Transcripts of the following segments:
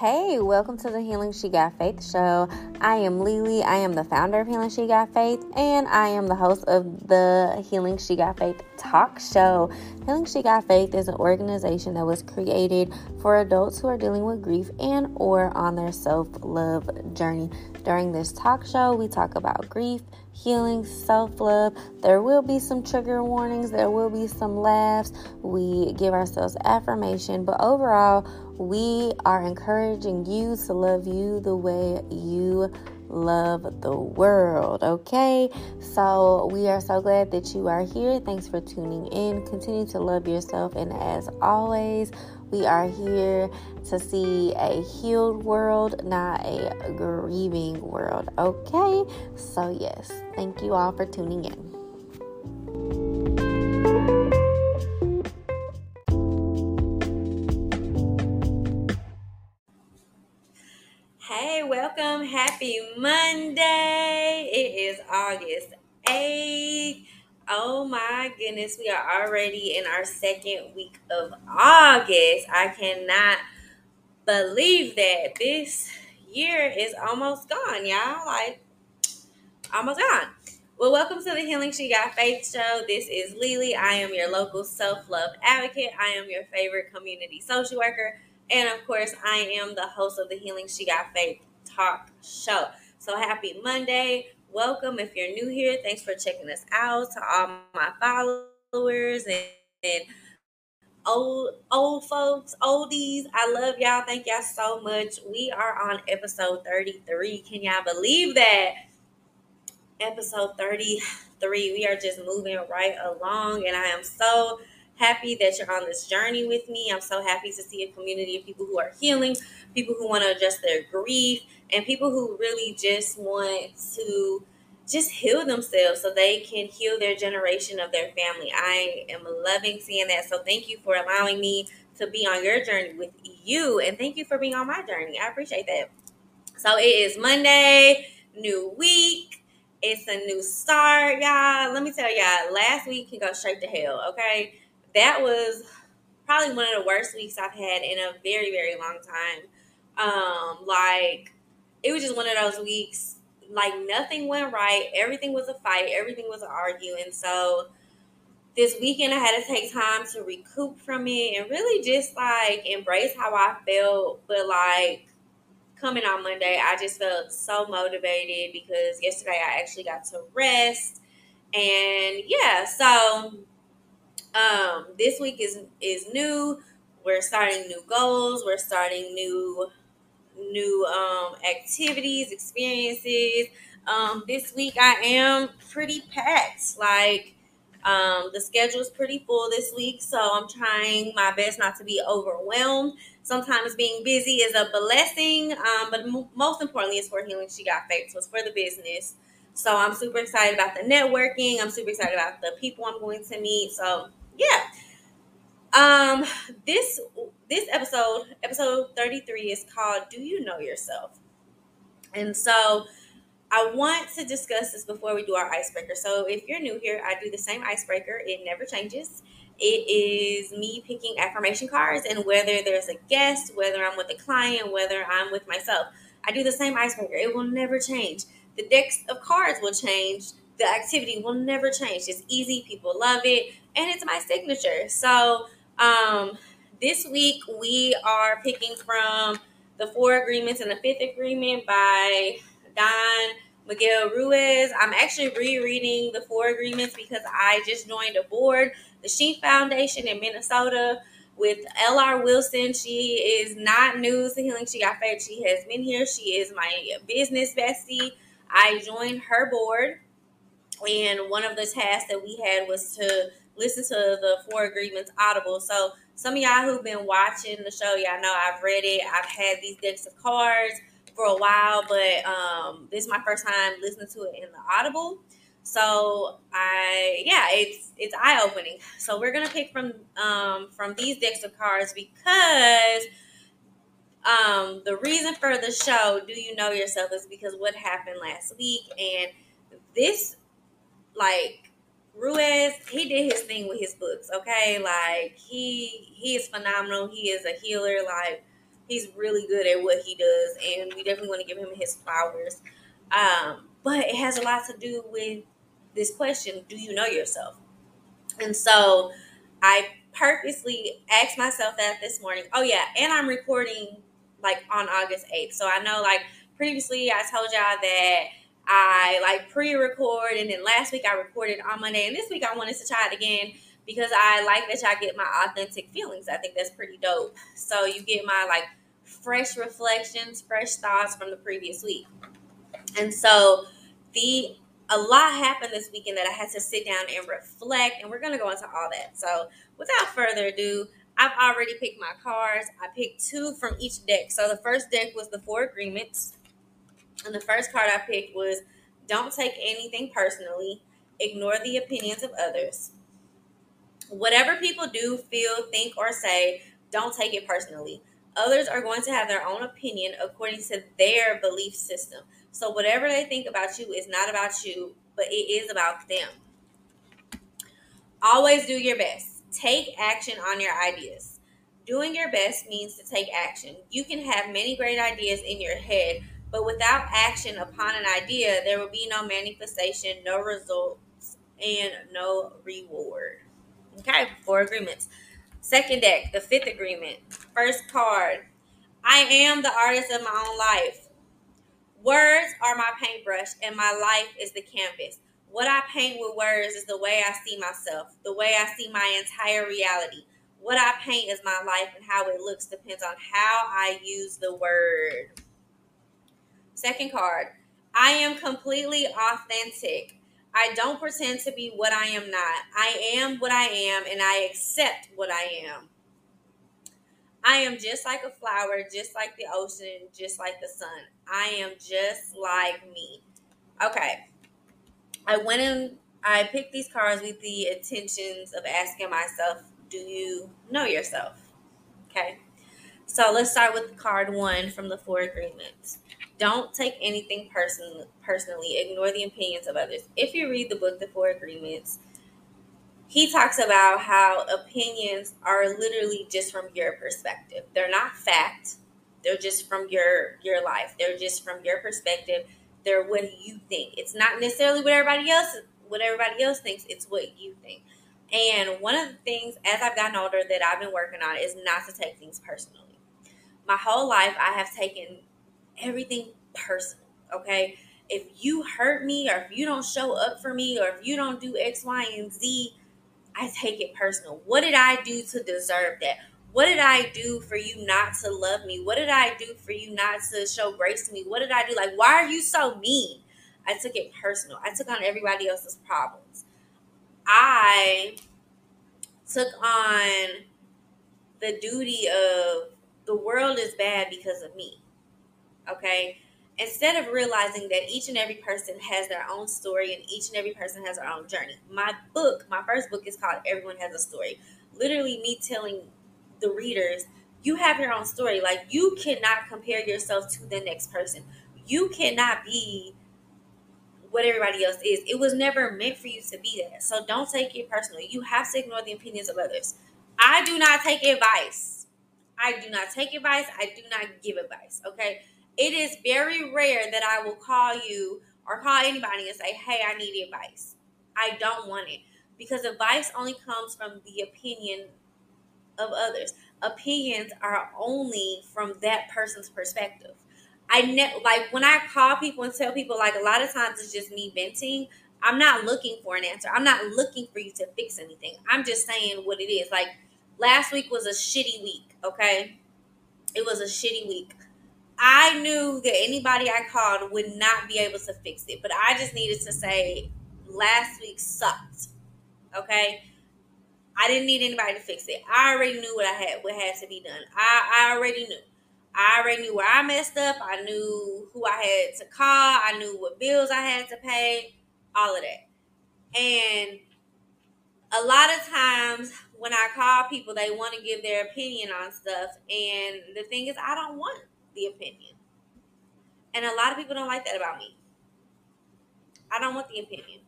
Hey, welcome to the Healing She Got Faith show. I am Lily. I am the founder of Healing She Got Faith, and I am the host of the Healing She Got Faith talk show. Healing She Got Faith is an organization that was created for adults who are dealing with grief and or on their self-love journey. During this talk show, we talk about grief, healing, self love. There will be some trigger warnings, there will be some laughs. We give ourselves affirmation, but overall, we are encouraging you to love you the way you love the world. Okay, so we are so glad that you are here. Thanks for tuning in. Continue to love yourself, and as always, we are here to see a healed world, not a grieving world. Okay, so yes, thank you all for tuning in. Hey, welcome. Happy Monday. It is August 8th. Oh my goodness, we are already in our second week of August. I cannot believe that this year is almost gone, y'all. Like, almost gone. Well, welcome to the Healing She Got Faith show. This is Lily. I am your local self love advocate. I am your favorite community social worker and of course, I am the host of the Healing She Got Faith talk show. So happy Monday. Welcome. If you're new here, thanks for checking us out. To all my followers and, and old old folks, oldies. I love y'all. Thank y'all so much. We are on episode 33. Can y'all believe that? Episode 33. We are just moving right along, and I am so happy that you're on this journey with me. I'm so happy to see a community of people who are healing, people who want to address their grief, and people who really just want to just heal themselves so they can heal their generation of their family. I am loving seeing that. So thank you for allowing me to be on your journey with you and thank you for being on my journey. I appreciate that. So it is Monday, new week. It's a new start, y'all. Let me tell y'all, last week can go straight to hell, okay? That was probably one of the worst weeks I've had in a very, very long time. Um, like it was just one of those weeks, like nothing went right, everything was a fight, everything was an argue. And so this weekend I had to take time to recoup from it and really just like embrace how I felt. But like coming on Monday, I just felt so motivated because yesterday I actually got to rest. And yeah, so um, this week is is new. We're starting new goals. We're starting new new um, activities, experiences. Um, this week I am pretty packed. Like um, the schedule is pretty full this week, so I'm trying my best not to be overwhelmed. Sometimes being busy is a blessing, um, but most importantly, it's for healing. She got faith, so it's for the business. So I'm super excited about the networking. I'm super excited about the people I'm going to meet. So yeah. Um, this this episode, episode 33, is called Do You Know Yourself? And so I want to discuss this before we do our icebreaker. So if you're new here, I do the same icebreaker, it never changes. It is me picking affirmation cards, and whether there's a guest, whether I'm with a client, whether I'm with myself, I do the same icebreaker. It will never change. The decks of cards will change. The activity will never change. It's easy. People love it and it's my signature. So um, this week we are picking from the Four Agreements and the Fifth Agreement by Don Miguel Ruiz. I'm actually rereading the Four Agreements because I just joined a board, the Sheep Foundation in Minnesota with L.R. Wilson. She is not new to Healing She Got Faith. She has been here. She is my business bestie. I joined her board, and one of the tasks that we had was to listen to the Four Agreements Audible. So some of y'all who've been watching the show, y'all know I've read it. I've had these decks of cards for a while, but um, this is my first time listening to it in the Audible. So I yeah, it's it's eye opening. So we're gonna pick from um, from these decks of cards because um, the reason for the show, Do You Know Yourself, is because what happened last week and this like Ruiz, he did his thing with his books, okay? Like he he is phenomenal. He is a healer. Like He's really good at what he does, and we definitely want to give him his flowers. Um, but it has a lot to do with this question: Do you know yourself? And so, I purposely asked myself that this morning. Oh yeah, and I'm recording like on August 8th. So I know like previously I told y'all that I like pre-record and then last week I recorded on Monday and this week I wanted to try it again because I like that y'all get my authentic feelings. I think that's pretty dope. So you get my like fresh reflections, fresh thoughts from the previous week. And so the a lot happened this weekend that I had to sit down and reflect, and we're gonna go into all that. So without further ado, I've already picked my cards. I picked two from each deck. So the first deck was the four agreements. And the first card I picked was don't take anything personally, ignore the opinions of others. Whatever people do, feel, think, or say, don't take it personally. Others are going to have their own opinion according to their belief system. So, whatever they think about you is not about you, but it is about them. Always do your best. Take action on your ideas. Doing your best means to take action. You can have many great ideas in your head, but without action upon an idea, there will be no manifestation, no results, and no reward. Okay, four agreements. Second deck, the fifth agreement. First card I am the artist of my own life. Words are my paintbrush, and my life is the canvas. What I paint with words is the way I see myself, the way I see my entire reality. What I paint is my life, and how it looks depends on how I use the word. Second card I am completely authentic. I don't pretend to be what I am not. I am what I am, and I accept what I am. I am just like a flower, just like the ocean, just like the sun. I am just like me. Okay. I went in, I picked these cards with the intentions of asking myself, do you know yourself? Okay. So let's start with card one from the four agreements. Don't take anything person, personally. Ignore the opinions of others. If you read the book, The Four Agreements, he talks about how opinions are literally just from your perspective. They're not fact. They're just from your your life. They're just from your perspective. They're what you think. It's not necessarily what everybody else what everybody else thinks. It's what you think. And one of the things as I've gotten older that I've been working on is not to take things personally. My whole life I have taken everything personal. Okay. If you hurt me or if you don't show up for me or if you don't do X, Y, and Z, I take it personal. What did I do to deserve that? What did I do for you not to love me? What did I do for you not to show grace to me? What did I do? Like, why are you so mean? I took it personal. I took on everybody else's problems. I took on the duty of the world is bad because of me. Okay? instead of realizing that each and every person has their own story and each and every person has their own journey. My book, my first book is called Everyone Has a Story. Literally, me telling the readers, you have your own story. Like, you cannot compare yourself to the next person. You cannot be what everybody else is. It was never meant for you to be that. So don't take it personally. You have to ignore the opinions of others. I do not take advice. I do not take advice. I do not give advice. Okay it is very rare that I will call you or call anybody and say, hey, I need advice. I don't want it because advice only comes from the opinion of others. Opinions are only from that person's perspective. I ne- like when I call people and tell people like a lot of times it's just me venting. I'm not looking for an answer. I'm not looking for you to fix anything. I'm just saying what it is. Like last week was a shitty week, okay? It was a shitty week. I knew that anybody I called would not be able to fix it, but I just needed to say last week sucked. Okay. I didn't need anybody to fix it. I already knew what I had, what had to be done. I, I already knew. I already knew where I messed up. I knew who I had to call. I knew what bills I had to pay. All of that. And a lot of times when I call people, they want to give their opinion on stuff. And the thing is, I don't want the opinion. And a lot of people don't like that about me. I don't want the opinion.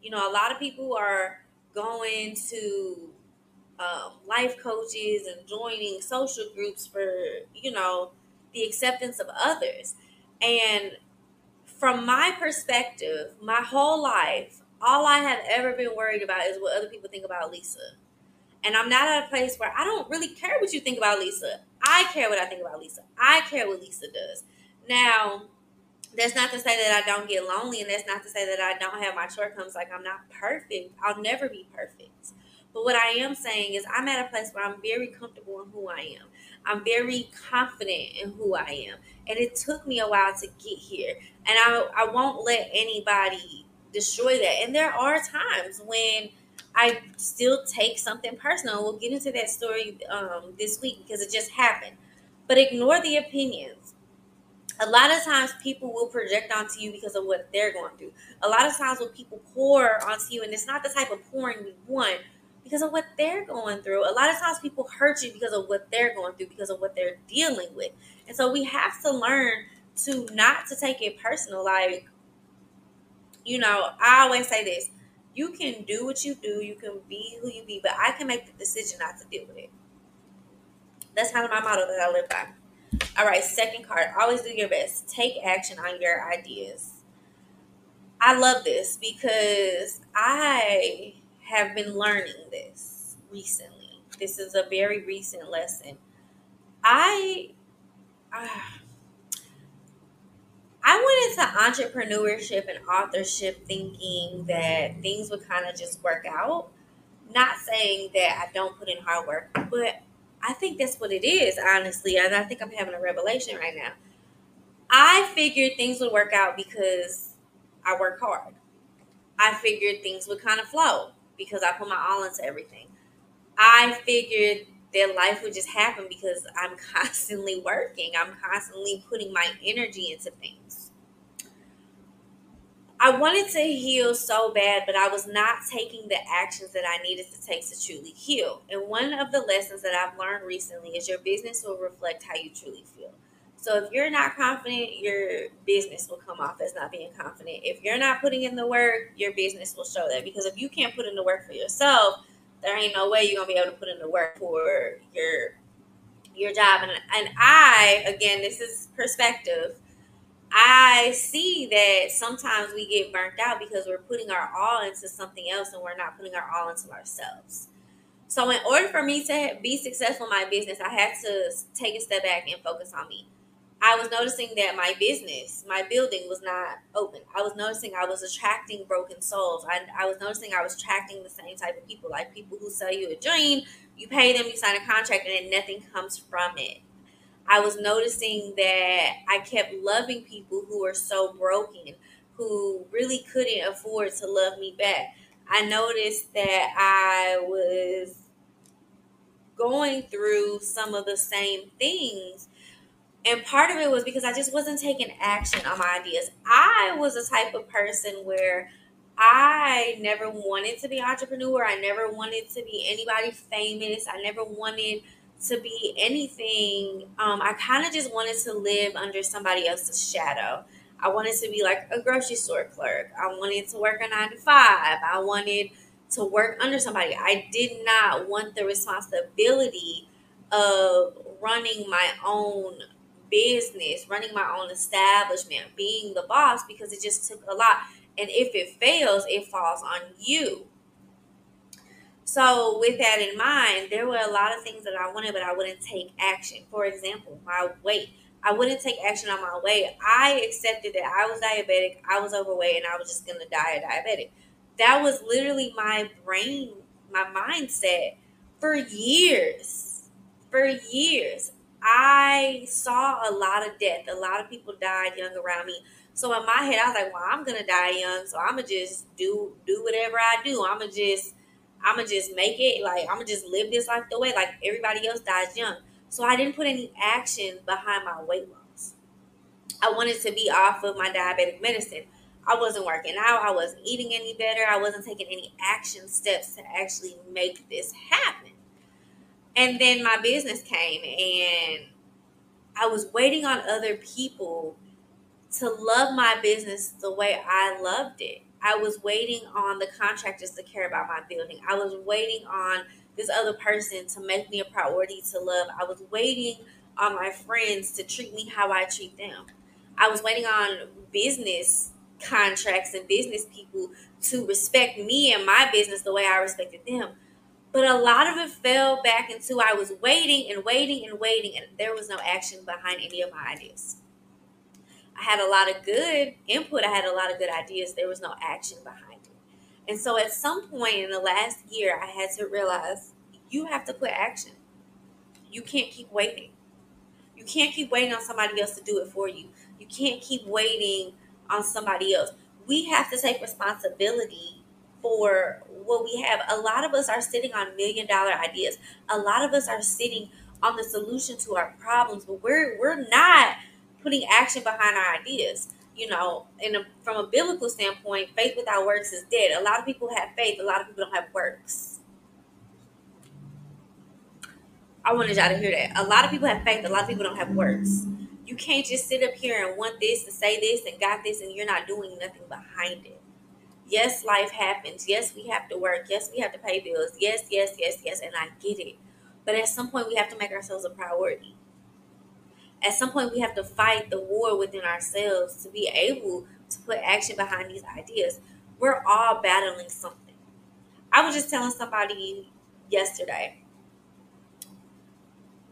You know, a lot of people are going to um, life coaches and joining social groups for, you know, the acceptance of others. And from my perspective, my whole life, all I have ever been worried about is what other people think about Lisa. And I'm not at a place where I don't really care what you think about Lisa. I care what I think about Lisa. I care what Lisa does. Now, that's not to say that I don't get lonely, and that's not to say that I don't have my shortcomings. Like, I'm not perfect. I'll never be perfect. But what I am saying is, I'm at a place where I'm very comfortable in who I am. I'm very confident in who I am. And it took me a while to get here. And I, I won't let anybody destroy that. And there are times when I still take something personal. We'll get into that story um, this week because it just happened. But ignore the opinions. A lot of times people will project onto you because of what they're going through. A lot of times when people pour onto you, and it's not the type of pouring we want because of what they're going through. A lot of times people hurt you because of what they're going through, because of what they're dealing with. And so we have to learn to not to take it personal. Like, you know, I always say this you can do what you do, you can be who you be, but I can make the decision not to deal with it. That's kind of my motto that I live by. All right, second card. Always do your best. Take action on your ideas. I love this because I have been learning this recently. This is a very recent lesson. I. Uh, I went into entrepreneurship and authorship thinking that things would kind of just work out. Not saying that I don't put in hard work, but I think that's what it is, honestly. And I think I'm having a revelation right now. I figured things would work out because I work hard. I figured things would kind of flow because I put my all into everything. I figured that life would just happen because I'm constantly working. I'm constantly putting my energy into things. I wanted to heal so bad, but I was not taking the actions that I needed to take to truly heal. And one of the lessons that I've learned recently is your business will reflect how you truly feel. So if you're not confident, your business will come off as not being confident. If you're not putting in the work, your business will show that. Because if you can't put in the work for yourself, there ain't no way you're gonna be able to put in the work for your your job. And and I, again, this is perspective. I see that sometimes we get burnt out because we're putting our all into something else and we're not putting our all into ourselves. So, in order for me to be successful in my business, I had to take a step back and focus on me. I was noticing that my business, my building was not open. I was noticing I was attracting broken souls. I, I was noticing I was attracting the same type of people, like people who sell you a dream, you pay them, you sign a contract, and then nothing comes from it. I was noticing that I kept loving people who were so broken, who really couldn't afford to love me back. I noticed that I was going through some of the same things. And part of it was because I just wasn't taking action on my ideas. I was a type of person where I never wanted to be an entrepreneur. I never wanted to be anybody famous. I never wanted to be anything. Um, I kind of just wanted to live under somebody else's shadow. I wanted to be like a grocery store clerk. I wanted to work a nine to five. I wanted to work under somebody. I did not want the responsibility of running my own business, running my own establishment, being the boss because it just took a lot. And if it fails, it falls on you. So, with that in mind, there were a lot of things that I wanted, but I wouldn't take action. For example, my weight. I wouldn't take action on my weight. I accepted that I was diabetic, I was overweight, and I was just going to die a diabetic. That was literally my brain, my mindset for years. For years. I saw a lot of death. A lot of people died young around me. So in my head, I was like, "Well, I'm gonna die young, so I'm gonna just do do whatever I do. I'm gonna just I'm gonna just make it like I'm gonna just live this life the way like everybody else dies young. So I didn't put any action behind my weight loss. I wanted to be off of my diabetic medicine. I wasn't working out. I wasn't eating any better. I wasn't taking any action steps to actually make this happen. And then my business came, and I was waiting on other people to love my business the way I loved it. I was waiting on the contractors to care about my building. I was waiting on this other person to make me a priority to love. I was waiting on my friends to treat me how I treat them. I was waiting on business contracts and business people to respect me and my business the way I respected them. But a lot of it fell back into I was waiting and waiting and waiting, and there was no action behind any of my ideas. I had a lot of good input, I had a lot of good ideas. There was no action behind it. And so at some point in the last year, I had to realize you have to put action. You can't keep waiting. You can't keep waiting on somebody else to do it for you. You can't keep waiting on somebody else. We have to take responsibility for what we have. A lot of us are sitting on million dollar ideas. A lot of us are sitting on the solution to our problems, but we're we're not putting action behind our ideas. You know, in a, from a biblical standpoint, faith without works is dead. A lot of people have faith. A lot of people don't have works. I wanted y'all to hear that. A lot of people have faith. A lot of people don't have works. You can't just sit up here and want this and say this and got this, and you're not doing nothing behind it. Yes, life happens. Yes, we have to work. Yes, we have to pay bills. Yes, yes, yes, yes, and I get it. But at some point, we have to make ourselves a priority. At some point, we have to fight the war within ourselves to be able to put action behind these ideas. We're all battling something. I was just telling somebody yesterday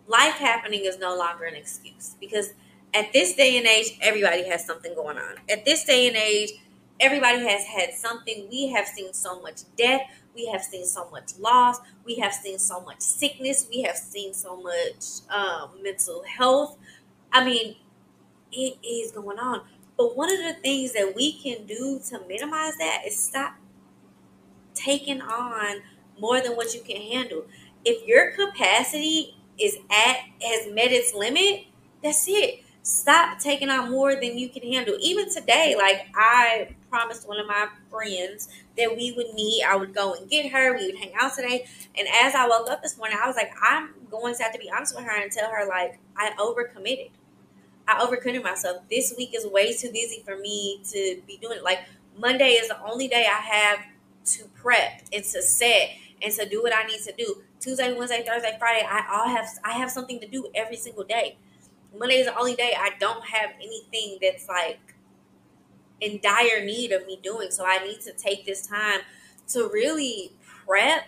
life happening is no longer an excuse because at this day and age, everybody has something going on. At this day and age, everybody has had something. We have seen so much death. We have seen so much loss. We have seen so much sickness. We have seen so much um, mental health. I mean, it is going on. But one of the things that we can do to minimize that is stop taking on more than what you can handle. If your capacity is at has met its limit, that's it. Stop taking on more than you can handle. Even today, like I promised one of my friends that we would meet. I would go and get her. We would hang out today. And as I woke up this morning, I was like, I'm going to have to be honest with her and tell her like I overcommitted. I overcommitted myself. This week is way too busy for me to be doing it. Like Monday is the only day I have to prep and to set and to do what I need to do. Tuesday, Wednesday, Thursday, Friday, I all have I have something to do every single day. Monday is the only day I don't have anything that's like in dire need of me doing. So I need to take this time to really prep,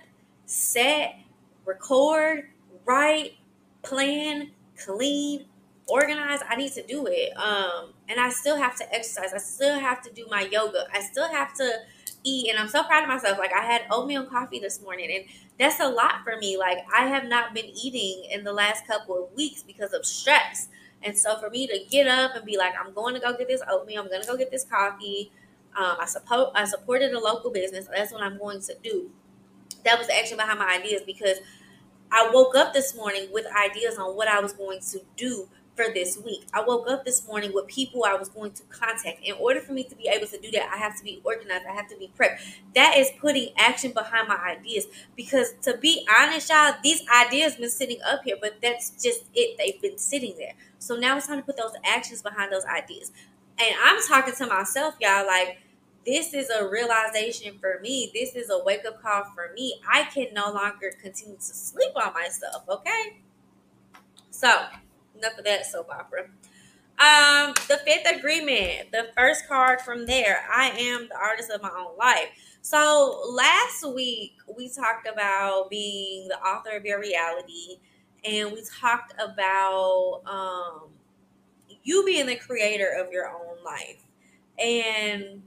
set, record, write, plan, clean, organize. I need to do it. Um, and I still have to exercise. I still have to do my yoga. I still have to eat and I'm so proud of myself. Like I had oatmeal coffee this morning and that's a lot for me. Like I have not been eating in the last couple of weeks because of stress. And so for me to get up and be like, I'm going to go get this oatmeal, I'm going to go get this coffee. Um, I support I supported a local business. That's what I'm going to do. That was action behind my ideas because I woke up this morning with ideas on what I was going to do for this week. I woke up this morning with people I was going to contact. In order for me to be able to do that, I have to be organized. I have to be prepped. That is putting action behind my ideas. Because to be honest, y'all, these ideas been sitting up here, but that's just it. They've been sitting there. So now it's time to put those actions behind those ideas. And I'm talking to myself, y'all, like this is a realization for me. This is a wake up call for me. I can no longer continue to sleep on myself, okay? So, enough of that soap opera. Um, the fifth agreement, the first card from there. I am the artist of my own life. So last week we talked about being the author of your reality, and we talked about um, you being the creator of your own life. And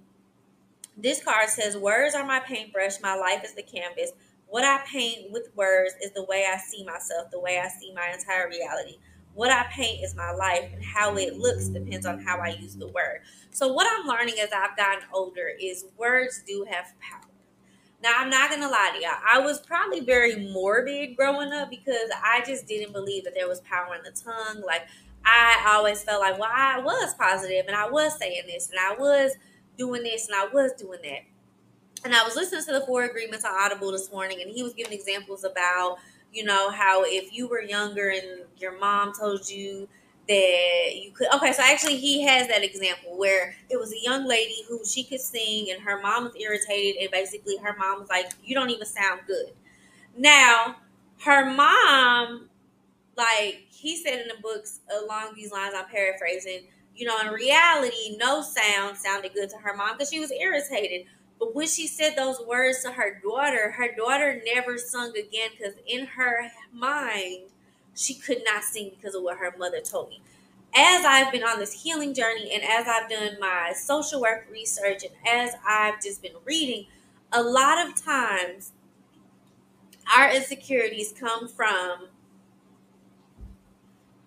this card says, "Words are my paintbrush. My life is the canvas. What I paint with words is the way I see myself, the way I see my entire reality." What I paint is my life, and how it looks depends on how I use the word. So, what I'm learning as I've gotten older is words do have power. Now, I'm not gonna lie to y'all. I was probably very morbid growing up because I just didn't believe that there was power in the tongue. Like, I always felt like, well, I was positive and I was saying this and I was doing this and I was doing that. And I was listening to the Four Agreements on Audible this morning, and he was giving examples about you know how if you were younger and your mom told you that you could okay so actually he has that example where it was a young lady who she could sing and her mom was irritated and basically her mom was like you don't even sound good. Now her mom like he said in the books along these lines i'm paraphrasing you know in reality no sound sounded good to her mom because she was irritated but when she said those words to her daughter her daughter never sung again because in her mind she could not sing because of what her mother told me. As I've been on this healing journey and as I've done my social work research and as I've just been reading, a lot of times our insecurities come from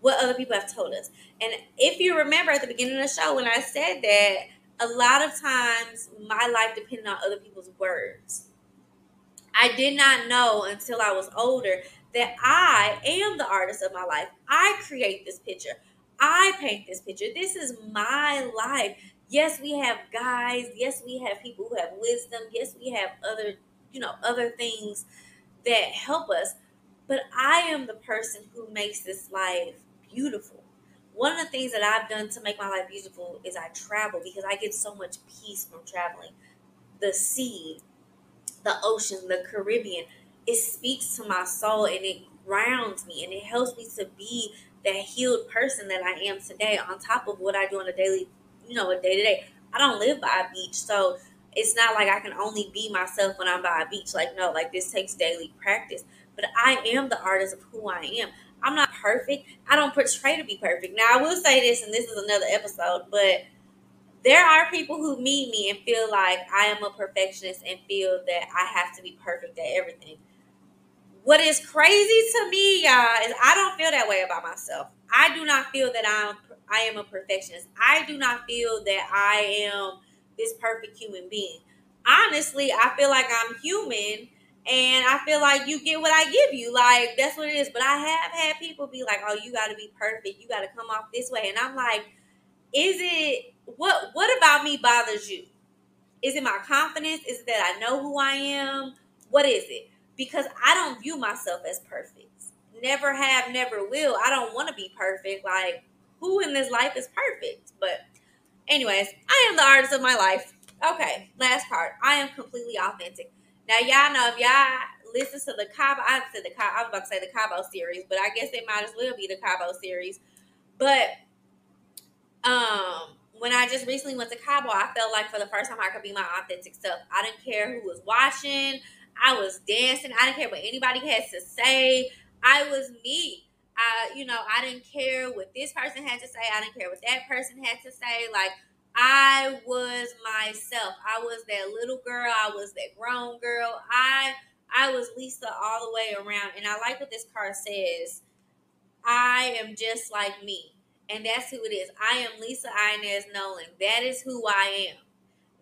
what other people have told us. And if you remember at the beginning of the show when I said that, a lot of times my life depended on other people's words. I did not know until I was older that I am the artist of my life. I create this picture. I paint this picture. This is my life. Yes, we have guys. Yes, we have people who have wisdom. Yes, we have other, you know, other things that help us. But I am the person who makes this life beautiful. One of the things that I've done to make my life beautiful is I travel because I get so much peace from traveling. The sea, the ocean, the Caribbean it speaks to my soul and it grounds me and it helps me to be that healed person that I am today on top of what I do on a daily, you know, a day to day. I don't live by a beach, so it's not like I can only be myself when I'm by a beach. Like, no, like this takes daily practice. But I am the artist of who I am. I'm not perfect. I don't portray to be perfect. Now, I will say this, and this is another episode, but there are people who meet me and feel like I am a perfectionist and feel that I have to be perfect at everything. What is crazy to me, y'all, is I don't feel that way about myself. I do not feel that I'm I am a perfectionist. I do not feel that I am this perfect human being. Honestly, I feel like I'm human and I feel like you get what I give you. Like that's what it is. But I have had people be like, "Oh, you got to be perfect. You got to come off this way." And I'm like, "Is it what what about me bothers you? Is it my confidence? Is it that I know who I am? What is it?" because I don't view myself as perfect. Never have, never will. I don't want to be perfect. Like, who in this life is perfect? But, anyways, I am the artist of my life. Okay, last part. I am completely authentic. Now, y'all know if y'all listen to the Cabo, I said the Cabo, I was about to say the Cabo series, but I guess it might as well be the Cabo series. But, um, when I just recently went to Cabo, I felt like for the first time I could be my authentic self. I didn't care who was watching. I was dancing. I didn't care what anybody had to say. I was me. I, you know, I didn't care what this person had to say. I didn't care what that person had to say. Like, I was myself. I was that little girl. I was that grown girl. I I was Lisa all the way around. And I like what this card says. I am just like me. And that's who it is. I am Lisa Inez Nolan. That is who I am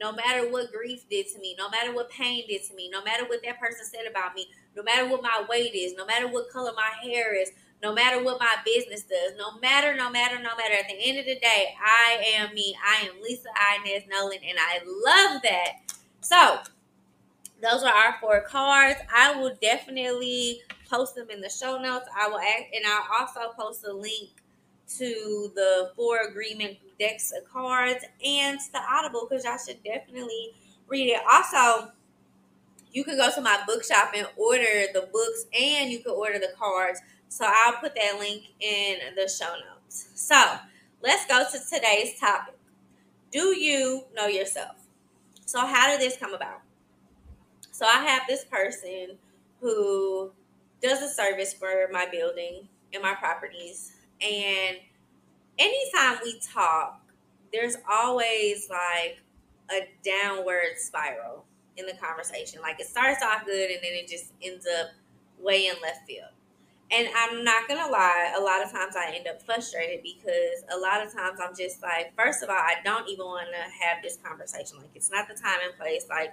no matter what grief did to me, no matter what pain did to me, no matter what that person said about me, no matter what my weight is, no matter what color my hair is, no matter what my business does, no matter, no matter, no matter. At the end of the day, I am me. I am Lisa Inez Nolan, and I love that. So, those are our four cards. I will definitely post them in the show notes. I will act, and I'll also post a link to the four agreement decks of cards and the Audible because y'all should definitely read it. Also, you can go to my bookshop and order the books and you can order the cards. So I'll put that link in the show notes. So let's go to today's topic. Do you know yourself? So, how did this come about? So, I have this person who does a service for my building and my properties. And anytime we talk, there's always like a downward spiral in the conversation. Like it starts off good and then it just ends up way in left field. And I'm not gonna lie, a lot of times I end up frustrated because a lot of times I'm just like, first of all, I don't even want to have this conversation. Like it's not the time and place. Like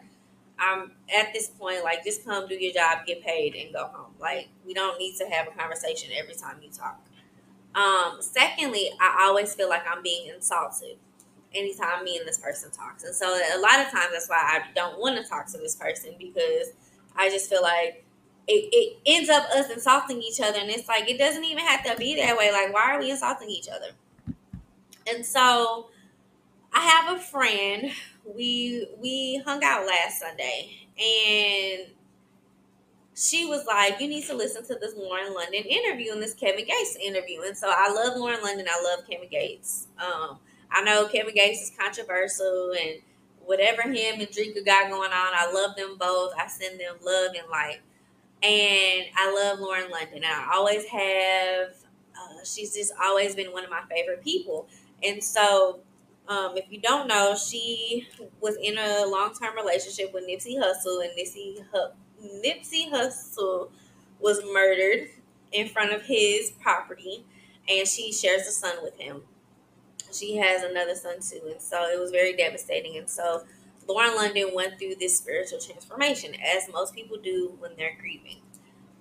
I'm at this point, like just come do your job, get paid, and go home. Like we don't need to have a conversation every time you talk. Um, secondly, I always feel like I'm being insulted anytime me and this person talks. And so a lot of times that's why I don't want to talk to this person because I just feel like it, it ends up us insulting each other and it's like it doesn't even have to be that way like why are we insulting each other and so i have a friend we we hung out last sunday and she was like, You need to listen to this Lauren London interview and this Kevin Gates interview. And so I love Lauren London. I love Kevin Gates. Um, I know Kevin Gates is controversial and whatever him and Dreka got going on, I love them both. I send them love and light. And I love Lauren London. I always have. Uh, she's just always been one of my favorite people. And so, um, if you don't know, she was in a long term relationship with Nipsey Hussle, and Nipsey Nipsey Hussle was murdered in front of his property, and she shares a son with him. She has another son too, and so it was very devastating. And so Lauren London went through this spiritual transformation, as most people do when they're grieving.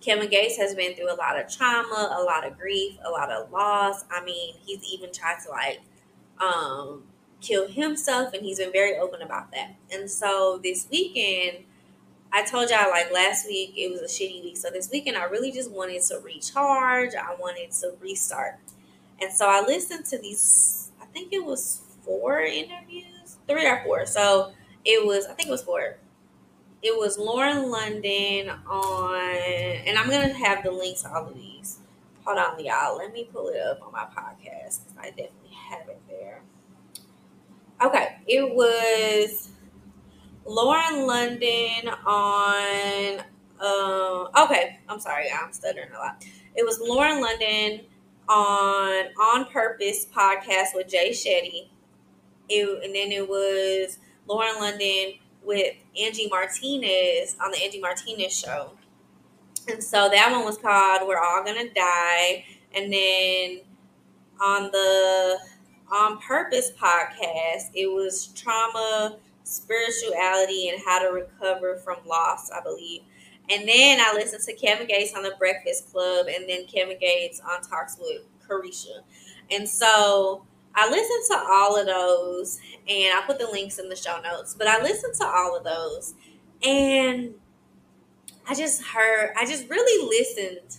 Kevin Gates has been through a lot of trauma, a lot of grief, a lot of loss. I mean, he's even tried to like um, kill himself, and he's been very open about that. And so this weekend, I told y'all like last week it was a shitty week. So this weekend I really just wanted to recharge. I wanted to restart. And so I listened to these I think it was four interviews, three or four. So it was I think it was four. It was Lauren London on and I'm gonna have the links to all of these. Hold on, y'all. Let me pull it up on my podcast because I definitely have it there. Okay, it was Lauren London on. Uh, okay, I'm sorry, I'm stuttering a lot. It was Lauren London on On Purpose podcast with Jay Shetty. It, and then it was Lauren London with Angie Martinez on the Angie Martinez show. And so that one was called We're All Gonna Die. And then on the On Purpose podcast, it was Trauma spirituality and how to recover from loss, I believe. And then I listened to Kevin Gates on the Breakfast Club and then Kevin Gates on Talks with Carisha. And so I listened to all of those and I put the links in the show notes, but I listened to all of those and I just heard, I just really listened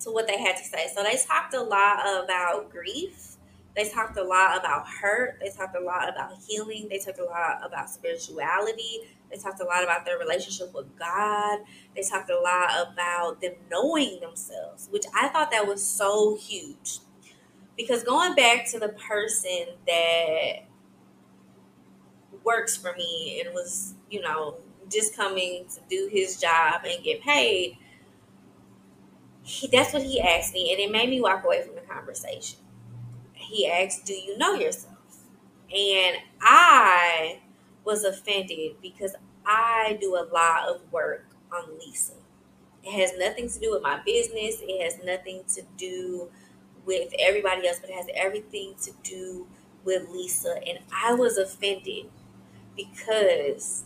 to what they had to say. So they talked a lot about grief they talked a lot about hurt. They talked a lot about healing. They talked a lot about spirituality. They talked a lot about their relationship with God. They talked a lot about them knowing themselves, which I thought that was so huge. Because going back to the person that works for me and was, you know, just coming to do his job and get paid, he, that's what he asked me. And it made me walk away from the conversation he asked, Do you know yourself? And I was offended because I do a lot of work on Lisa. It has nothing to do with my business, it has nothing to do with everybody else, but it has everything to do with Lisa. And I was offended because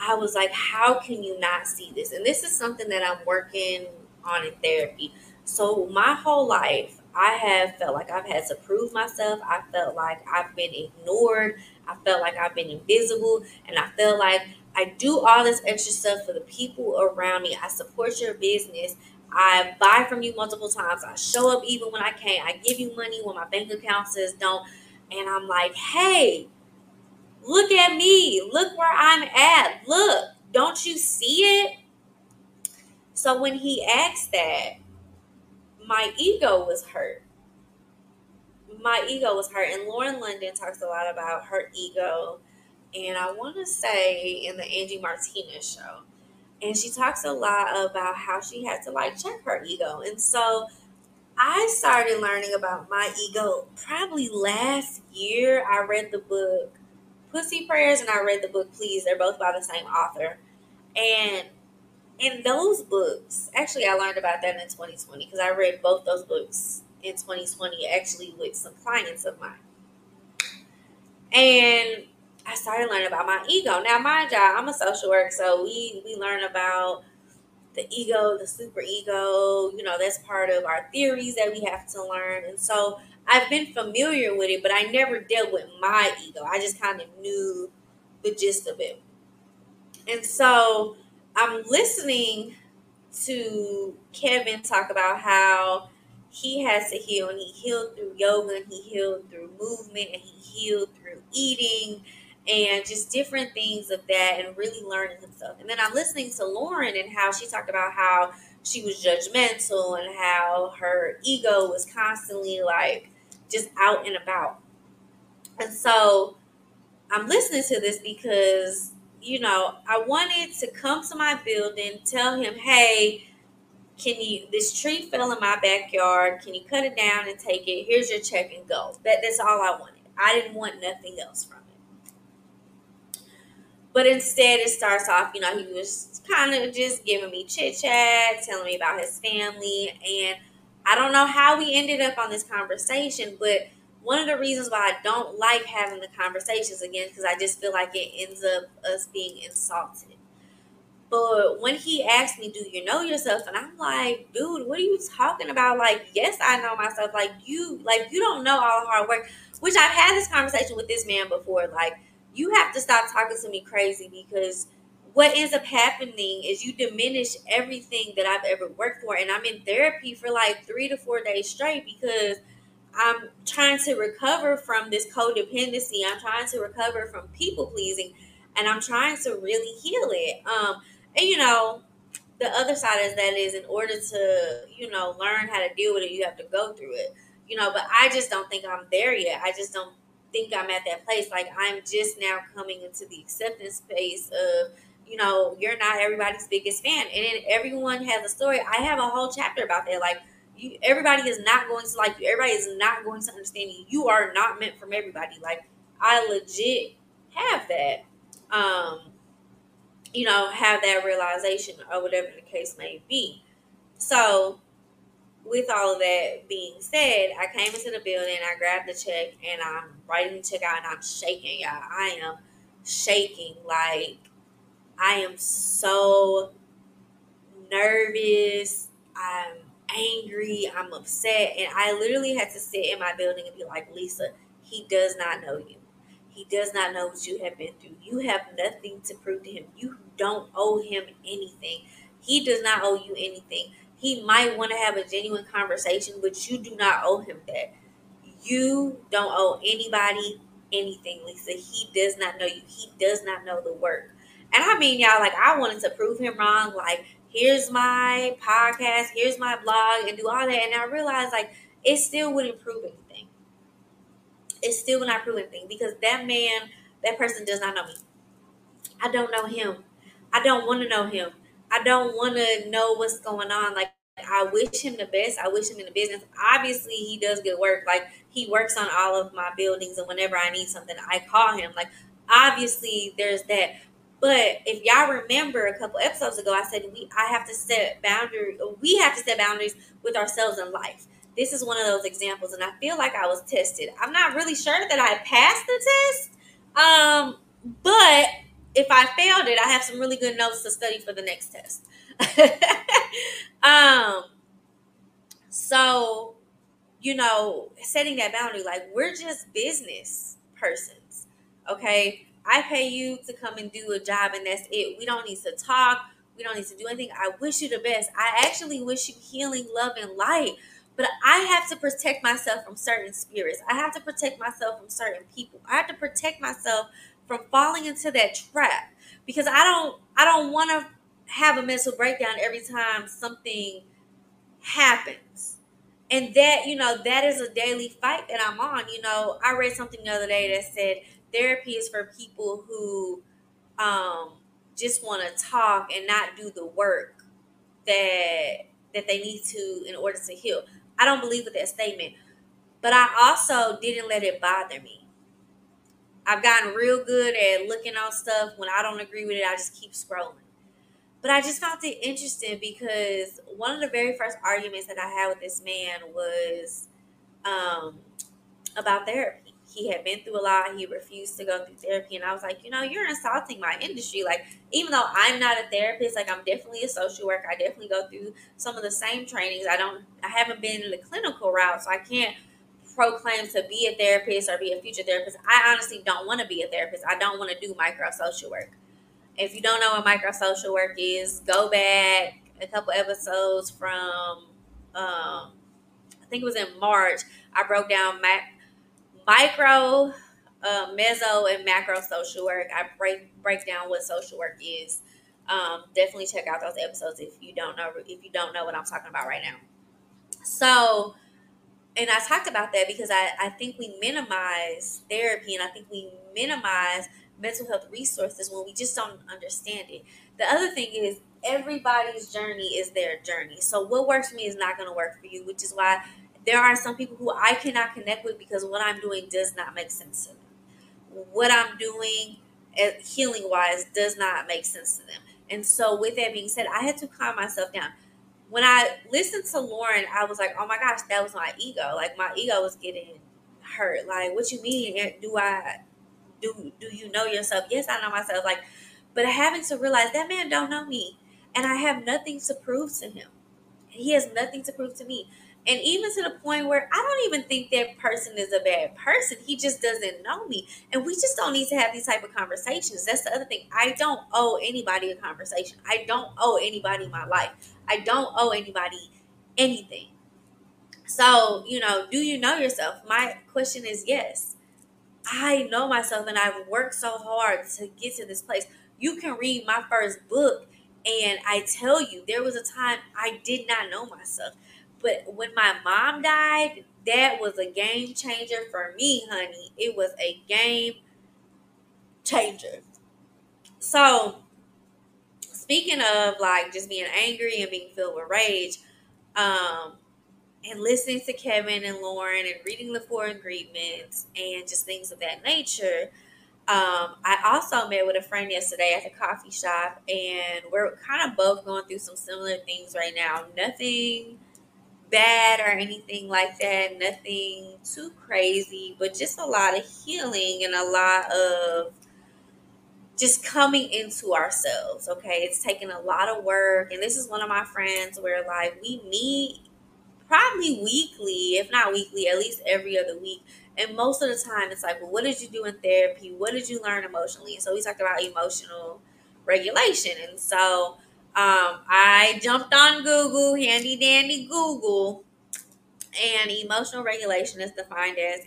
I was like, How can you not see this? And this is something that I'm working on in therapy. So, my whole life, I have felt like I've had to prove myself. I felt like I've been ignored. I felt like I've been invisible. And I felt like I do all this extra stuff for the people around me. I support your business. I buy from you multiple times. I show up even when I can't. I give you money when my bank account says don't. And I'm like, hey, look at me. Look where I'm at. Look, don't you see it? So when he asked that, my ego was hurt. My ego was hurt. And Lauren London talks a lot about her ego. And I want to say in the Angie Martinez show. And she talks a lot about how she had to like check her ego. And so I started learning about my ego probably last year. I read the book Pussy Prayers and I read the book Please. They're both by the same author. And in those books, actually, I learned about that in 2020 because I read both those books in 2020, actually, with some clients of mine. And I started learning about my ego. Now, mind you, I'm a social worker, so we we learn about the ego, the super ego. You know, that's part of our theories that we have to learn. And so I've been familiar with it, but I never dealt with my ego. I just kind of knew the gist of it. And so I'm listening to Kevin talk about how he has to heal and he healed through yoga and he healed through movement and he healed through eating and just different things of that and really learning himself. And then I'm listening to Lauren and how she talked about how she was judgmental and how her ego was constantly like just out and about. And so I'm listening to this because, you know, I wanted to come to my building, tell him, hey, can you this tree fell in my backyard can you cut it down and take it here's your check and go that, that's all i wanted i didn't want nothing else from it but instead it starts off you know he was kind of just giving me chit chat telling me about his family and i don't know how we ended up on this conversation but one of the reasons why i don't like having the conversations again because i just feel like it ends up us being insulted but when he asked me, Do you know yourself? And I'm like, Dude, what are you talking about? Like, yes, I know myself. Like, you, like, you don't know all the hard work, which I've had this conversation with this man before. Like, you have to stop talking to me crazy because what ends up happening is you diminish everything that I've ever worked for. And I'm in therapy for like three to four days straight because I'm trying to recover from this codependency. I'm trying to recover from people pleasing and I'm trying to really heal it. Um, and you know, the other side is that is in order to, you know, learn how to deal with it, you have to go through it. You know, but I just don't think I'm there yet. I just don't think I'm at that place. Like I'm just now coming into the acceptance space of, you know, you're not everybody's biggest fan. And then everyone has a story. I have a whole chapter about that. Like you, everybody is not going to like you. Everybody is not going to understand you. You are not meant from everybody. Like I legit have that. Um, you know, have that realization or whatever the case may be. So, with all that being said, I came into the building, I grabbed the check, and I'm writing the check out, and I'm shaking, y'all. I am shaking. Like, I am so nervous. I'm angry. I'm upset. And I literally had to sit in my building and be like, Lisa, he does not know you. He does not know what you have been through. You have nothing to prove to him. You don't owe him anything. He does not owe you anything. He might want to have a genuine conversation, but you do not owe him that. You don't owe anybody anything, Lisa. He does not know you. He does not know the work. And I mean, y'all, like, I wanted to prove him wrong. Like, here's my podcast, here's my blog, and do all that. And I realized, like, it still wouldn't prove anything it's still would not proven anything because that man, that person does not know me. I don't know him. I don't want to know him. I don't want to know what's going on. Like I wish him the best. I wish him in the business. Obviously, he does good work. Like he works on all of my buildings, and whenever I need something, I call him. Like obviously, there's that. But if y'all remember a couple episodes ago, I said we I have to set boundaries. We have to set boundaries with ourselves in life this is one of those examples, and I feel like I was tested. I'm not really sure that I passed the test, um, but if I failed it, I have some really good notes to study for the next test. um, so you know, setting that boundary, like we're just business persons, okay? I pay you to come and do a job, and that's it. We don't need to talk. We don't need to do anything. I wish you the best. I actually wish you healing, love, and light. But I have to protect myself from certain spirits. I have to protect myself from certain people. I have to protect myself from falling into that trap because I don't I don't want to have a mental breakdown every time something happens. And that, you know, that is a daily fight that I'm on. You know, I read something the other day that said therapy is for people who um just want to talk and not do the work that that they need to in order to heal. I don't believe with that statement. But I also didn't let it bother me. I've gotten real good at looking on stuff. When I don't agree with it, I just keep scrolling. But I just found it interesting because one of the very first arguments that I had with this man was um, about therapy he had been through a lot. He refused to go through therapy. And I was like, you know, you're insulting my industry. Like, even though I'm not a therapist, like I'm definitely a social worker. I definitely go through some of the same trainings. I don't I haven't been in the clinical route, so I can't proclaim to be a therapist or be a future therapist. I honestly don't want to be a therapist. I don't want to do micro social work. If you don't know what micro social work is, go back a couple episodes from, um, I think it was in March. I broke down mac- micro, uh, meso, and macro social work. I break break down what social work is. Um, definitely check out those episodes if you don't know if you don't know what I'm talking about right now. So, and I talked about that because I, I think we minimize therapy and I think we minimize mental health resources when we just don't understand it. The other thing is everybody's journey is their journey. So what works for me is not going to work for you, which is why there are some people who I cannot connect with because what I'm doing does not make sense to them. What I'm doing eh, healing wise does not make sense to them. And so with that being said, I had to calm myself down. When I listened to Lauren, I was like, "Oh my gosh, that was my ego. Like my ego was getting hurt. Like, what you mean? Do I do do you know yourself? Yes, I know myself. Like, but having to realize that man don't know me, and I have nothing to prove to him. He has nothing to prove to me. And even to the point where I don't even think that person is a bad person. He just doesn't know me. And we just don't need to have these type of conversations. That's the other thing. I don't owe anybody a conversation. I don't owe anybody my life. I don't owe anybody anything. So, you know, do you know yourself? My question is yes. I know myself and I've worked so hard to get to this place. You can read my first book and I tell you, there was a time I did not know myself. But when my mom died, that was a game changer for me, honey. It was a game changer. So, speaking of like just being angry and being filled with rage, um, and listening to Kevin and Lauren and reading the four agreements and just things of that nature. Um, I also met with a friend yesterday at the coffee shop, and we're kind of both going through some similar things right now. Nothing bad or anything like that, nothing too crazy, but just a lot of healing and a lot of just coming into ourselves. Okay, it's taking a lot of work, and this is one of my friends where like we meet probably weekly, if not weekly, at least every other week. And most of the time, it's like, well, what did you do in therapy? What did you learn emotionally? And so we talked about emotional regulation. And so um, I jumped on Google, handy dandy Google, and emotional regulation is defined as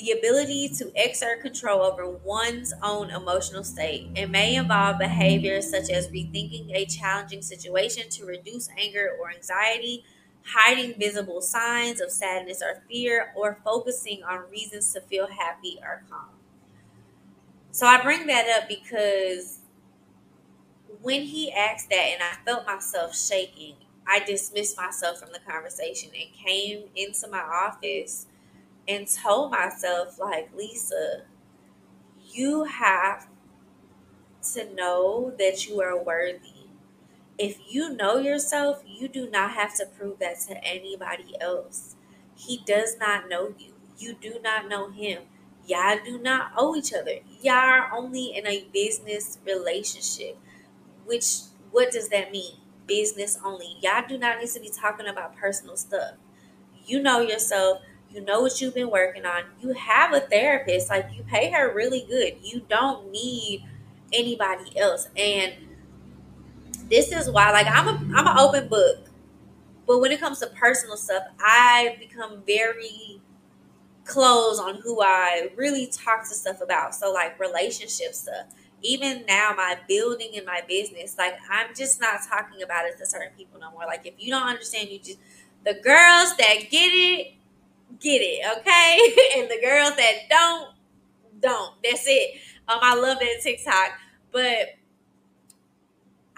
the ability to exert control over one's own emotional state. It may involve behaviors such as rethinking a challenging situation to reduce anger or anxiety hiding visible signs of sadness or fear, or focusing on reasons to feel happy or calm. So I bring that up because when he asked that and I felt myself shaking, I dismissed myself from the conversation and came into my office and told myself, like, Lisa, you have to know that you are worthy if you know yourself, you do not have to prove that to anybody else. He does not know you. You do not know him. Y'all do not owe each other. Y'all are only in a business relationship. Which, what does that mean? Business only. Y'all do not need to be talking about personal stuff. You know yourself. You know what you've been working on. You have a therapist. Like, you pay her really good. You don't need anybody else. And this is why like i'm a i'm an open book but when it comes to personal stuff i become very close on who i really talk to stuff about so like relationship stuff even now my building and my business like i'm just not talking about it to certain people no more like if you don't understand you just the girls that get it get it okay and the girls that don't don't that's it um i love that tiktok but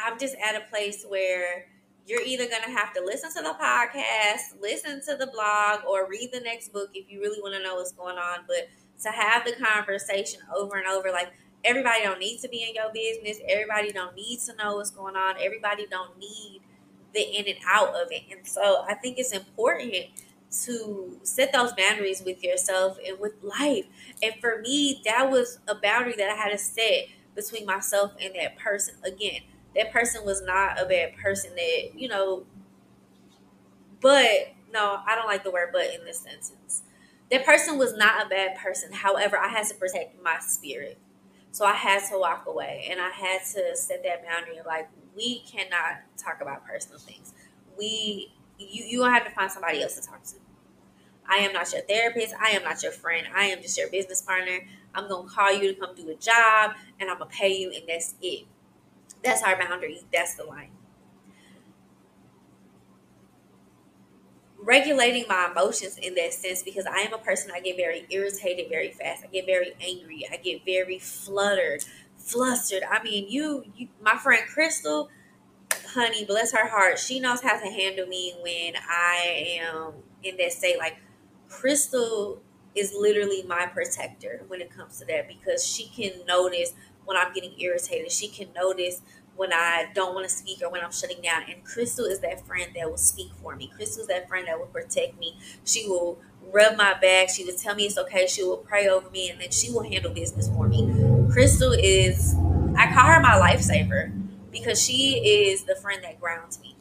I'm just at a place where you're either going to have to listen to the podcast, listen to the blog, or read the next book if you really want to know what's going on. But to have the conversation over and over, like everybody don't need to be in your business. Everybody don't need to know what's going on. Everybody don't need the in and out of it. And so I think it's important to set those boundaries with yourself and with life. And for me, that was a boundary that I had to set between myself and that person. Again, that person was not a bad person that you know but no i don't like the word but in this sentence that person was not a bad person however i had to protect my spirit so i had to walk away and i had to set that boundary of like we cannot talk about personal things. We you you have to find somebody else to talk to. I am not your therapist. I am not your friend. I am just your business partner. I'm gonna call you to come do a job, and I'm gonna pay you, and that's it. That's our boundary. That's the line. regulating my emotions in that sense because I am a person I get very irritated very fast. I get very angry. I get very fluttered, flustered. I mean, you, you my friend Crystal, honey, bless her heart, she knows how to handle me when I am in that state. Like Crystal is literally my protector when it comes to that because she can notice when I'm getting irritated. She can notice when I don't want to speak or when I'm shutting down. And Crystal is that friend that will speak for me. Crystal is that friend that will protect me. She will rub my back. She will tell me it's okay. She will pray over me and then she will handle business for me. Crystal is, I call her my lifesaver because she is the friend that grounds me.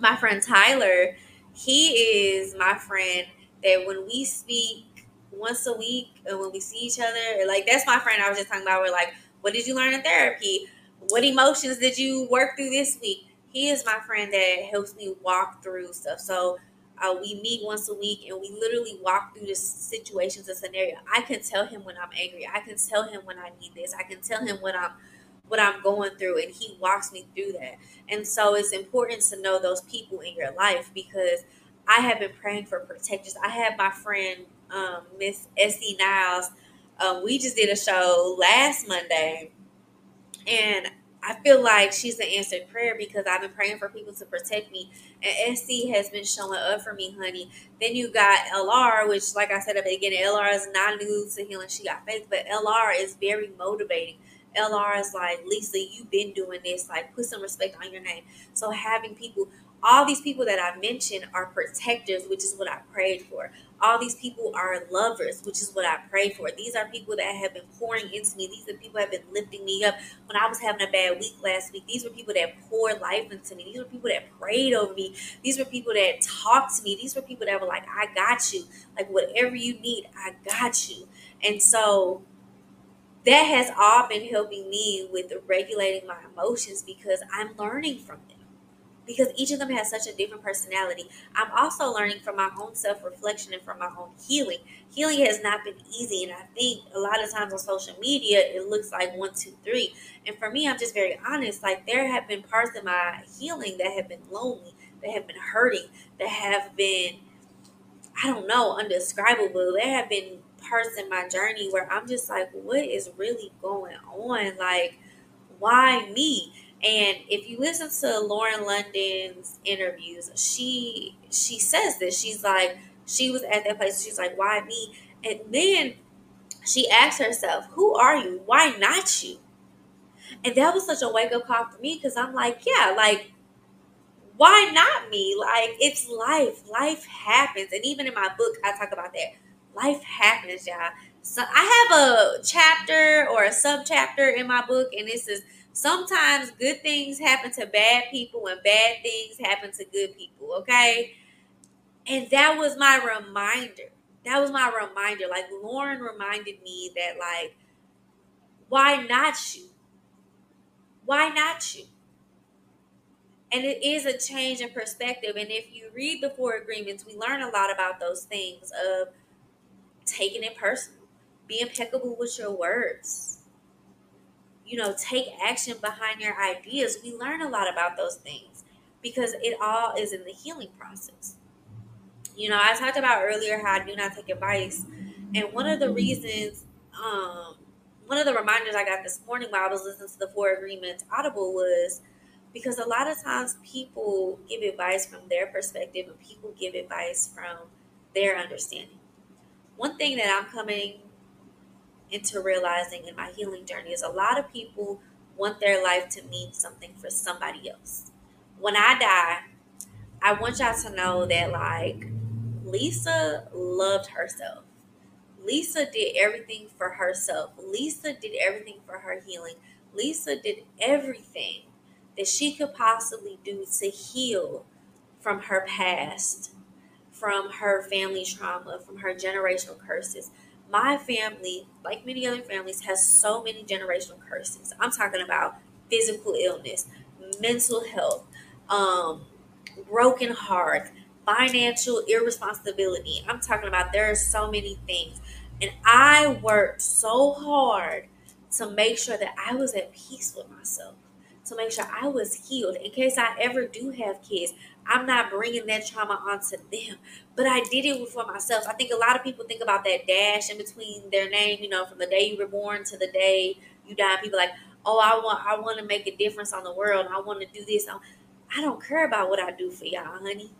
My friend Tyler, he is my friend that when we speak once a week and when we see each other, like that's my friend I was just talking about. We're like, what did you learn in therapy? what emotions did you work through this week? He is my friend that helps me walk through stuff. So uh, we meet once a week and we literally walk through the situations and scenario. I can tell him when I'm angry. I can tell him when I need this. I can tell him when I'm what I'm going through, and he walks me through that. And so it's important to know those people in your life because I have been praying for protectors. I have my friend um, Miss Essie Niles. Um, we just did a show last Monday, and I feel like she's an answered prayer because I've been praying for people to protect me. And Essie has been showing up for me, honey. Then you got LR, which, like I said at the beginning, LR is not new to healing. She got faith, but LR is very motivating. LR is like, Lisa, you've been doing this. Like, put some respect on your name. So having people all these people that I mentioned are protectors, which is what I prayed for. All these people are lovers, which is what I prayed for. These are people that have been pouring into me. These are people that have been lifting me up. When I was having a bad week last week, these were people that poured life into me. These were people that prayed over me. These were people that talked to me. These were people that were like, I got you. Like, whatever you need, I got you. And so that has all been helping me with regulating my emotions because I'm learning from them because each of them has such a different personality. I'm also learning from my own self reflection and from my own healing. Healing has not been easy, and I think a lot of times on social media it looks like one, two, three. And for me, I'm just very honest. Like there have been parts of my healing that have been lonely, that have been hurting, that have been, I don't know, undescribable. There have been parts in my journey where I'm just like, what is really going on? Like, why me? And if you listen to Lauren London's interviews, she she says this. She's like, she was at that place. She's like, why me? And then she asks herself, who are you? Why not you? And that was such a wake up call for me because I'm like, yeah, like, why not me? Like, it's life. Life happens. And even in my book, I talk about that. Life happens, y'all. So I have a chapter or a sub chapter in my book, and this is sometimes good things happen to bad people and bad things happen to good people, okay? And that was my reminder. That was my reminder. Like Lauren reminded me that like why not you? Why not you? And it is a change in perspective. And if you read the four agreements, we learn a lot about those things of taking it personal, be impeccable with your words, you know, take action behind your ideas. We learn a lot about those things because it all is in the healing process. You know, I talked about earlier how I do not take advice. And one of the reasons, um, one of the reminders I got this morning while I was listening to the Four Agreements Audible was because a lot of times people give advice from their perspective and people give advice from their understanding. One thing that I'm coming into realizing in my healing journey is a lot of people want their life to mean something for somebody else. When I die, I want y'all to know that like Lisa loved herself. Lisa did everything for herself. Lisa did everything for her healing. Lisa did everything that she could possibly do to heal from her past, from her family trauma, from her generational curses, my family, like many other families, has so many generational curses. I'm talking about physical illness, mental health, um, broken hearts, financial irresponsibility. I'm talking about there are so many things. And I worked so hard to make sure that I was at peace with myself, to make sure I was healed in case I ever do have kids. I'm not bringing that trauma onto them, but I did it for myself. I think a lot of people think about that dash in between their name, you know, from the day you were born to the day you die. People like, oh, I want, I want to make a difference on the world. I want to do this. Um, I don't care about what I do for y'all, honey.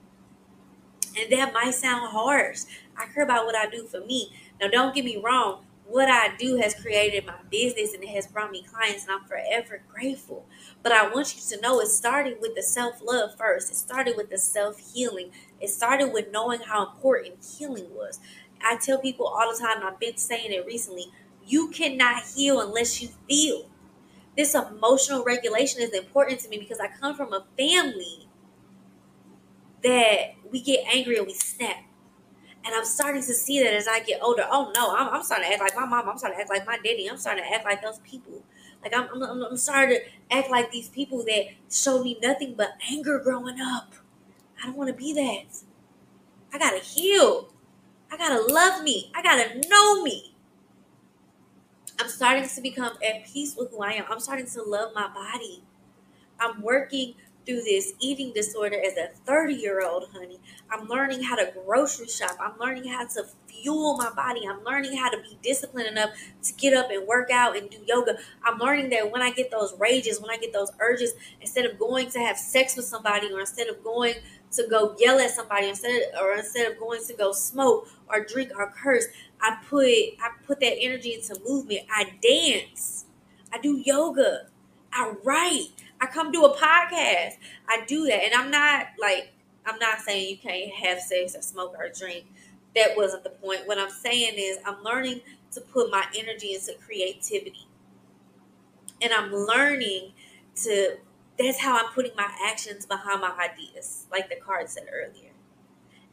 And that might sound harsh. I care about what I do for me. Now, don't get me wrong. What I do has created my business and it has brought me clients, and I'm forever grateful. But I want you to know it started with the self love first. It started with the self healing. It started with knowing how important healing was. I tell people all the time, I've been saying it recently you cannot heal unless you feel. This emotional regulation is important to me because I come from a family that we get angry and we snap. And I'm starting to see that as I get older. Oh no, I'm, I'm starting to act like my mom. I'm starting to act like my daddy. I'm starting to act like those people. Like I'm, I'm, I'm starting to act like these people that showed me nothing but anger growing up. I don't want to be that. I gotta heal. I gotta love me. I gotta know me. I'm starting to become at peace with who I am. I'm starting to love my body. I'm working through this eating disorder as a 30 year old, honey. I'm learning how to grocery shop. I'm learning how to fuel my body. I'm learning how to be disciplined enough to get up and work out and do yoga. I'm learning that when I get those rages, when I get those urges, instead of going to have sex with somebody or instead of going to go yell at somebody instead of, or instead of going to go smoke or drink or curse, I put I put that energy into movement. I dance. I do yoga. I write. I come do a podcast. I do that. And I'm not like I'm not saying you can't have sex or smoke or drink. That wasn't the point. What I'm saying is I'm learning to put my energy into creativity. And I'm learning to that's how I'm putting my actions behind my ideas, like the card said earlier.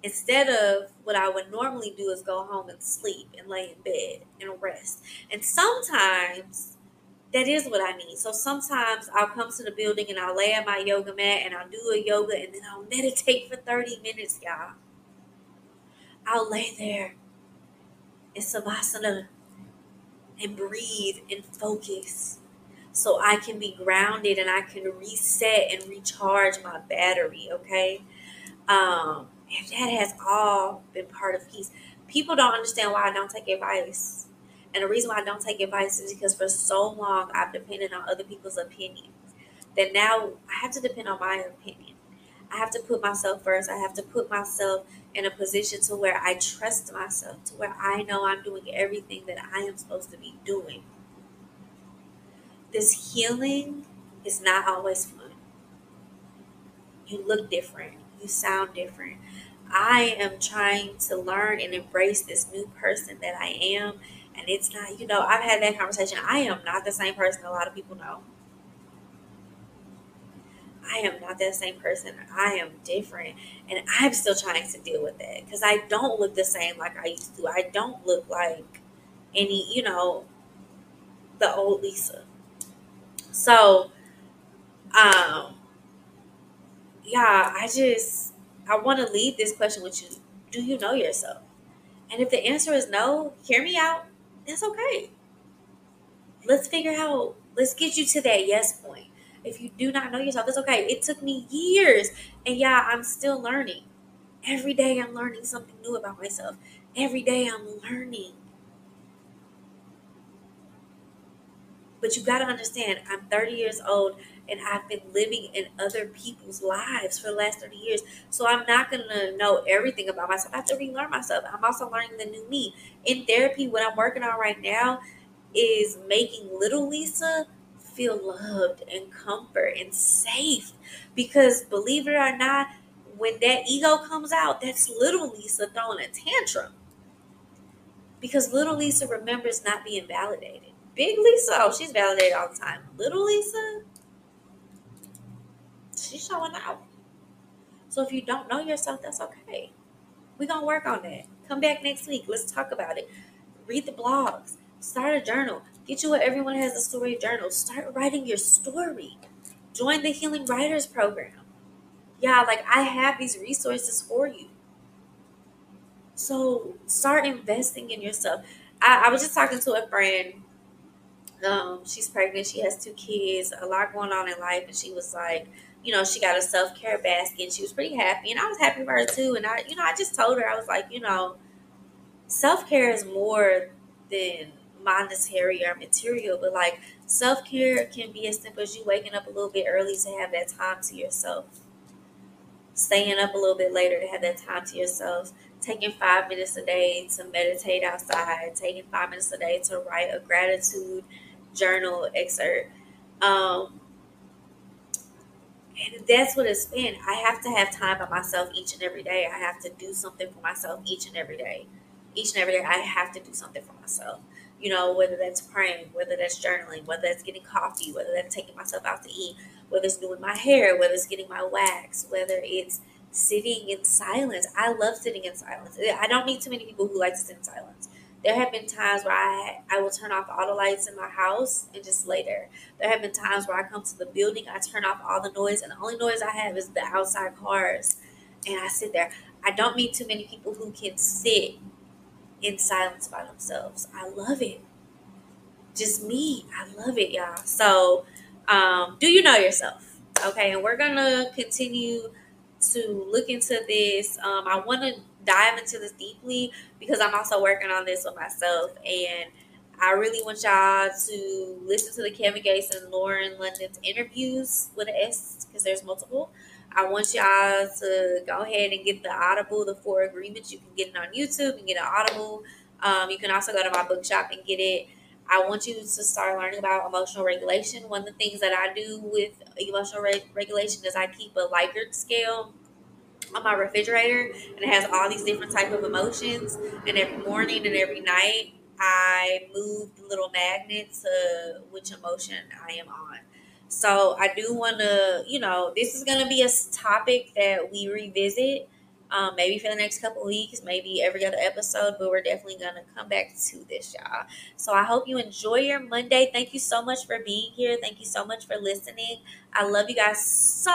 Instead of what I would normally do is go home and sleep and lay in bed and rest. And sometimes that is what I need. So sometimes I'll come to the building and I'll lay on my yoga mat and I'll do a yoga and then I'll meditate for 30 minutes, y'all. I'll lay there in Savasana and breathe and focus so I can be grounded and I can reset and recharge my battery, okay? Um, and that has all been part of peace. People don't understand why I don't take advice. And the reason why I don't take advice is because for so long I've depended on other people's opinions. That now I have to depend on my opinion. I have to put myself first. I have to put myself in a position to where I trust myself, to where I know I'm doing everything that I am supposed to be doing this healing is not always fun. You look different, you sound different. I am trying to learn and embrace this new person that I am. And it's not, you know, I've had that conversation. I am not the same person a lot of people know. I am not that same person. I am different. And I'm still trying to deal with that because I don't look the same like I used to. I don't look like any, you know, the old Lisa. So, um, yeah, I just I want to leave this question with you. Do you know yourself? And if the answer is no, hear me out. That's okay. Let's figure out. Let's get you to that yes point. If you do not know yourself, that's okay. It took me years, and yeah, I'm still learning. Every day, I'm learning something new about myself. Every day, I'm learning. But you got to understand, I'm 30 years old and I've been living in other people's lives for the last 30 years. So I'm not going to know everything about myself. I have to relearn myself. I'm also learning the new me. In therapy, what I'm working on right now is making little Lisa feel loved and comfort and safe. Because believe it or not, when that ego comes out, that's little Lisa throwing a tantrum. Because little Lisa remembers not being validated. Big Lisa, oh, she's validated all the time. Little Lisa, she's showing out. So if you don't know yourself, that's okay. We're to work on that. Come back next week. Let's talk about it. Read the blogs. Start a journal. Get you what everyone has a story journal. Start writing your story. join the Healing Writers Program. Yeah, like I have these resources for you. So start investing in yourself. I, I was just talking to a friend. Um, she's pregnant. She has two kids, a lot going on in life, and she was like, you know, she got a self care basket, and she was pretty happy, and I was happy for her too. And I, you know, I just told her I was like, you know, self care is more than monetary or material, but like self care can be as simple as you waking up a little bit early to have that time to yourself, staying up a little bit later to have that time to yourself, taking five minutes a day to meditate outside, taking five minutes a day to write a gratitude journal excerpt. Um, and that's what it's been. I have to have time by myself each and every day. I have to do something for myself each and every day. Each and every day, I have to do something for myself. You know, whether that's praying, whether that's journaling, whether that's getting coffee, whether that's taking myself out to eat, whether it's doing my hair, whether it's getting my wax, whether it's sitting in silence. I love sitting in silence. I don't meet too many people who like to sit in silence. There have been times where I I will turn off all the lights in my house and just lay there. There have been times where I come to the building, I turn off all the noise, and the only noise I have is the outside cars, and I sit there. I don't meet too many people who can sit in silence by themselves. I love it. Just me. I love it, y'all. So, um, do you know yourself? Okay, and we're gonna continue to look into this. Um, I want to dive into this deeply because I'm also working on this with myself, and I really want y'all to listen to the Kevin Gates and Lauren London's interviews with an S because there's multiple. I want y'all to go ahead and get the Audible, the four agreements. You can get it on YouTube and get an Audible. Um, you can also go to my bookshop and get it. I want you to start learning about emotional regulation. One of the things that I do with emotional re- regulation is I keep a Likert scale on my refrigerator, and it has all these different type of emotions. And every morning and every night, I move the little magnet to which emotion I am on. So I do want to, you know, this is going to be a topic that we revisit um, maybe for the next couple weeks, maybe every other episode, but we're definitely going to come back to this, y'all. So I hope you enjoy your Monday. Thank you so much for being here. Thank you so much for listening. I love you guys so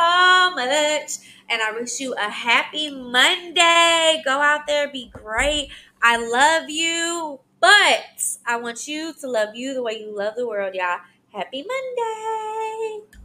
much, and I wish you a happy Monday. Go out there, be great. I love you, but I want you to love you the way you love the world, y'all. Happy Monday.